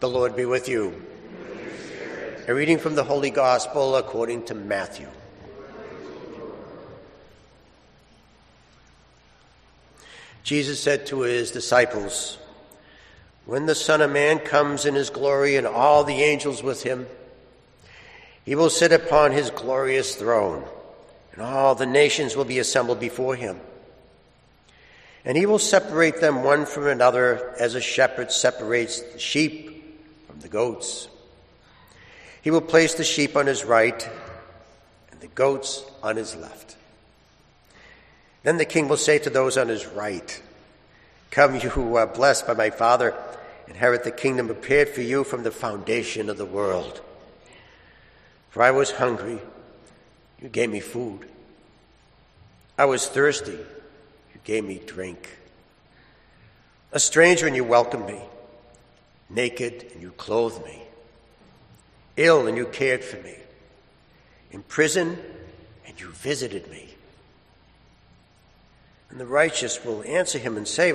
The Lord be with you. A reading from the Holy Gospel according to Matthew. Jesus said to his disciples, When the Son of Man comes in his glory and all the angels with him, he will sit upon his glorious throne, and all the nations will be assembled before him. And he will separate them one from another as a shepherd separates the sheep from the goats. He will place the sheep on his right and the goats on his left. Then the king will say to those on his right, Come, you who are blessed by my Father, inherit the kingdom prepared for you from the foundation of the world. For I was hungry, you gave me food. I was thirsty, you gave me drink. A stranger, and you welcomed me. Naked, and you clothed me. Ill, and you cared for me. In prison, and you visited me. And the righteous will answer him and say,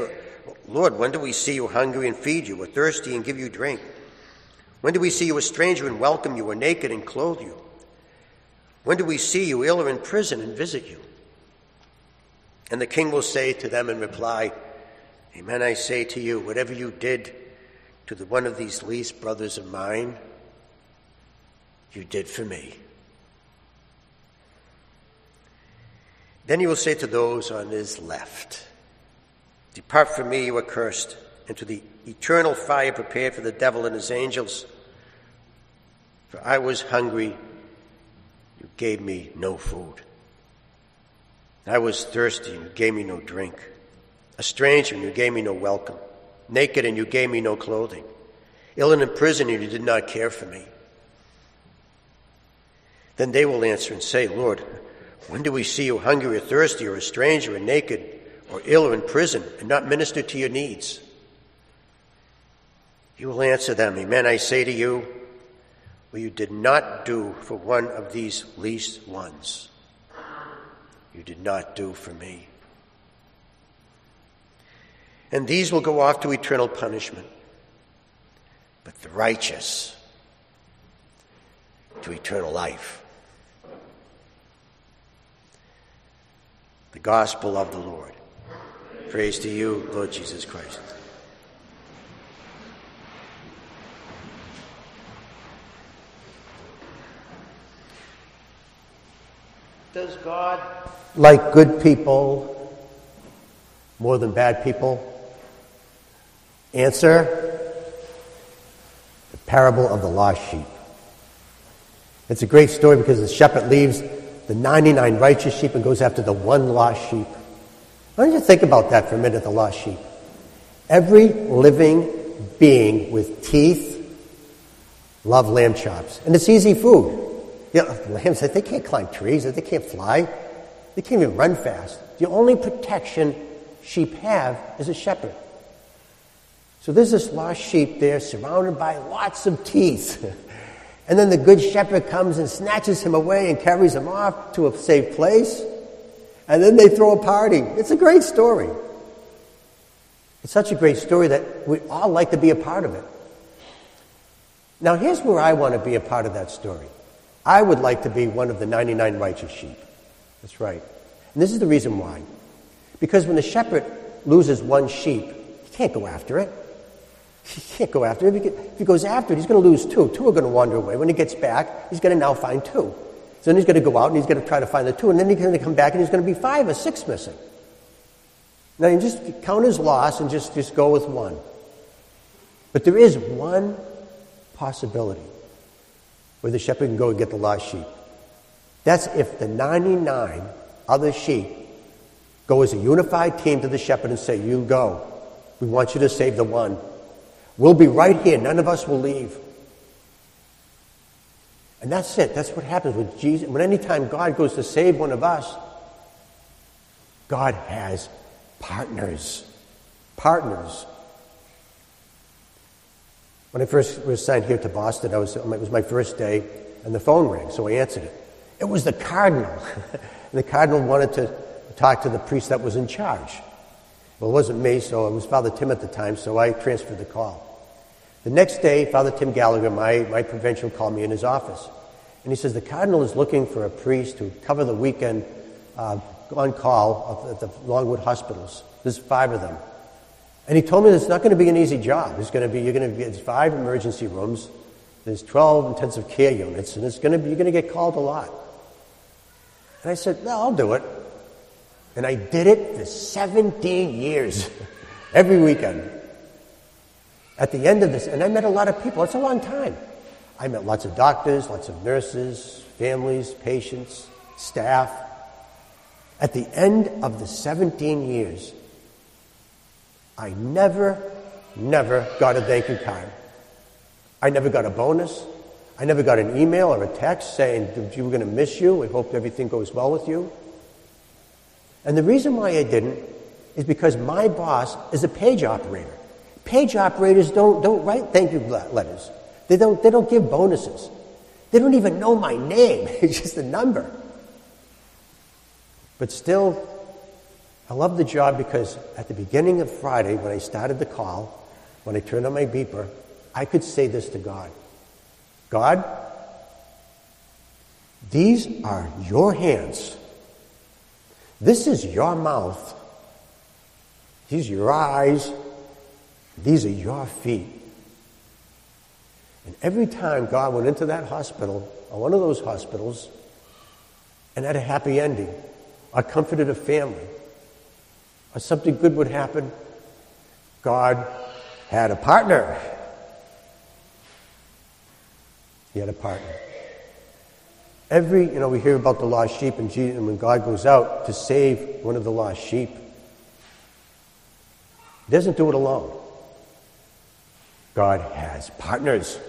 Lord, when do we see you hungry and feed you, or thirsty and give you drink? When do we see you a stranger and welcome you, or naked and clothe you? When do we see you ill or in prison and visit you? And the king will say to them in reply, Amen, I say to you, whatever you did to the one of these least brothers of mine, you did for me. Then he will say to those on his left, Depart from me, you accursed, into the eternal fire prepared for the devil and his angels. For I was hungry, you gave me no food. I was thirsty, and you gave me no drink. A stranger, and you gave me no welcome. Naked, and you gave me no clothing. Ill and in prison, and you did not care for me. Then they will answer and say, Lord, when do we see you hungry or thirsty or a stranger or naked or ill or in prison and not minister to your needs? You will answer them, Amen, I say to you, what you did not do for one of these least ones, you did not do for me. And these will go off to eternal punishment, but the righteous to eternal life. The gospel of the Lord. Praise to you, Lord Jesus Christ. Does God like good people more than bad people? Answer the parable of the lost sheep. It's a great story because the shepherd leaves the 99 righteous sheep and goes after the one lost sheep. Why don't you think about that for a minute, the lost sheep? Every living being with teeth love lamb chops. And it's easy food. You know, lambs, they can't climb trees, they can't fly, they can't even run fast. The only protection sheep have is a shepherd. So there's this lost sheep there surrounded by lots of teeth. And then the good shepherd comes and snatches him away and carries him off to a safe place. And then they throw a party. It's a great story. It's such a great story that we all like to be a part of it. Now, here's where I want to be a part of that story. I would like to be one of the 99 righteous sheep. That's right. And this is the reason why. Because when the shepherd loses one sheep, he can't go after it. He can't go after it. If he goes after it, he's going to lose two. Two are going to wander away. When he gets back, he's going to now find two. So then he's going to go out and he's going to try to find the two, and then he's going to come back and he's going to be five or six missing. Now you just count his loss and just, just go with one. But there is one possibility where the shepherd can go and get the lost sheep. That's if the 99 other sheep go as a unified team to the shepherd and say, You go. We want you to save the one. We'll be right here. None of us will leave. And that's it. That's what happens with Jesus. When any time God goes to save one of us, God has partners. Partners. When I first was sent here to Boston, I was, it was my first day, and the phone rang, so I answered it. It was the cardinal. the cardinal wanted to talk to the priest that was in charge. Well, it wasn't me, so it was Father Tim at the time, so I transferred the call. The next day, Father Tim Gallagher, my, my provincial, called me in his office. And he says, The Cardinal is looking for a priest to cover the weekend uh, on call at the Longwood hospitals. There's five of them. And he told me it's not going to be an easy job. It's going to be, you're going to get five emergency rooms, there's 12 intensive care units, and it's going to be, you're going to get called a lot. And I said, No, I'll do it. And I did it for 17 years, every weekend. At the end of this, and I met a lot of people, it's a long time. I met lots of doctors, lots of nurses, families, patients, staff. At the end of the 17 years, I never, never got a thank you card. I never got a bonus. I never got an email or a text saying we were going to miss you. We hope everything goes well with you. And the reason why I didn't is because my boss is a page operator. Page operators don't, don't write thank you letters. They don't, they don't give bonuses. They don't even know my name. It's just a number. But still, I love the job because at the beginning of Friday, when I started the call, when I turned on my beeper, I could say this to God God, these are your hands. This is your mouth. These are your eyes. These are your feet. And every time God went into that hospital, or one of those hospitals, and had a happy ending, or comforted a family, or something good would happen, God had a partner. He had a partner. Every, you know, we hear about the lost sheep, and, Jesus, and when God goes out to save one of the lost sheep, He doesn't do it alone. God has partners.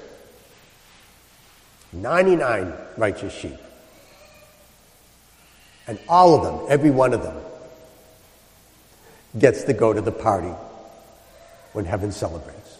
99 righteous sheep. And all of them, every one of them, gets to go to the party when heaven celebrates.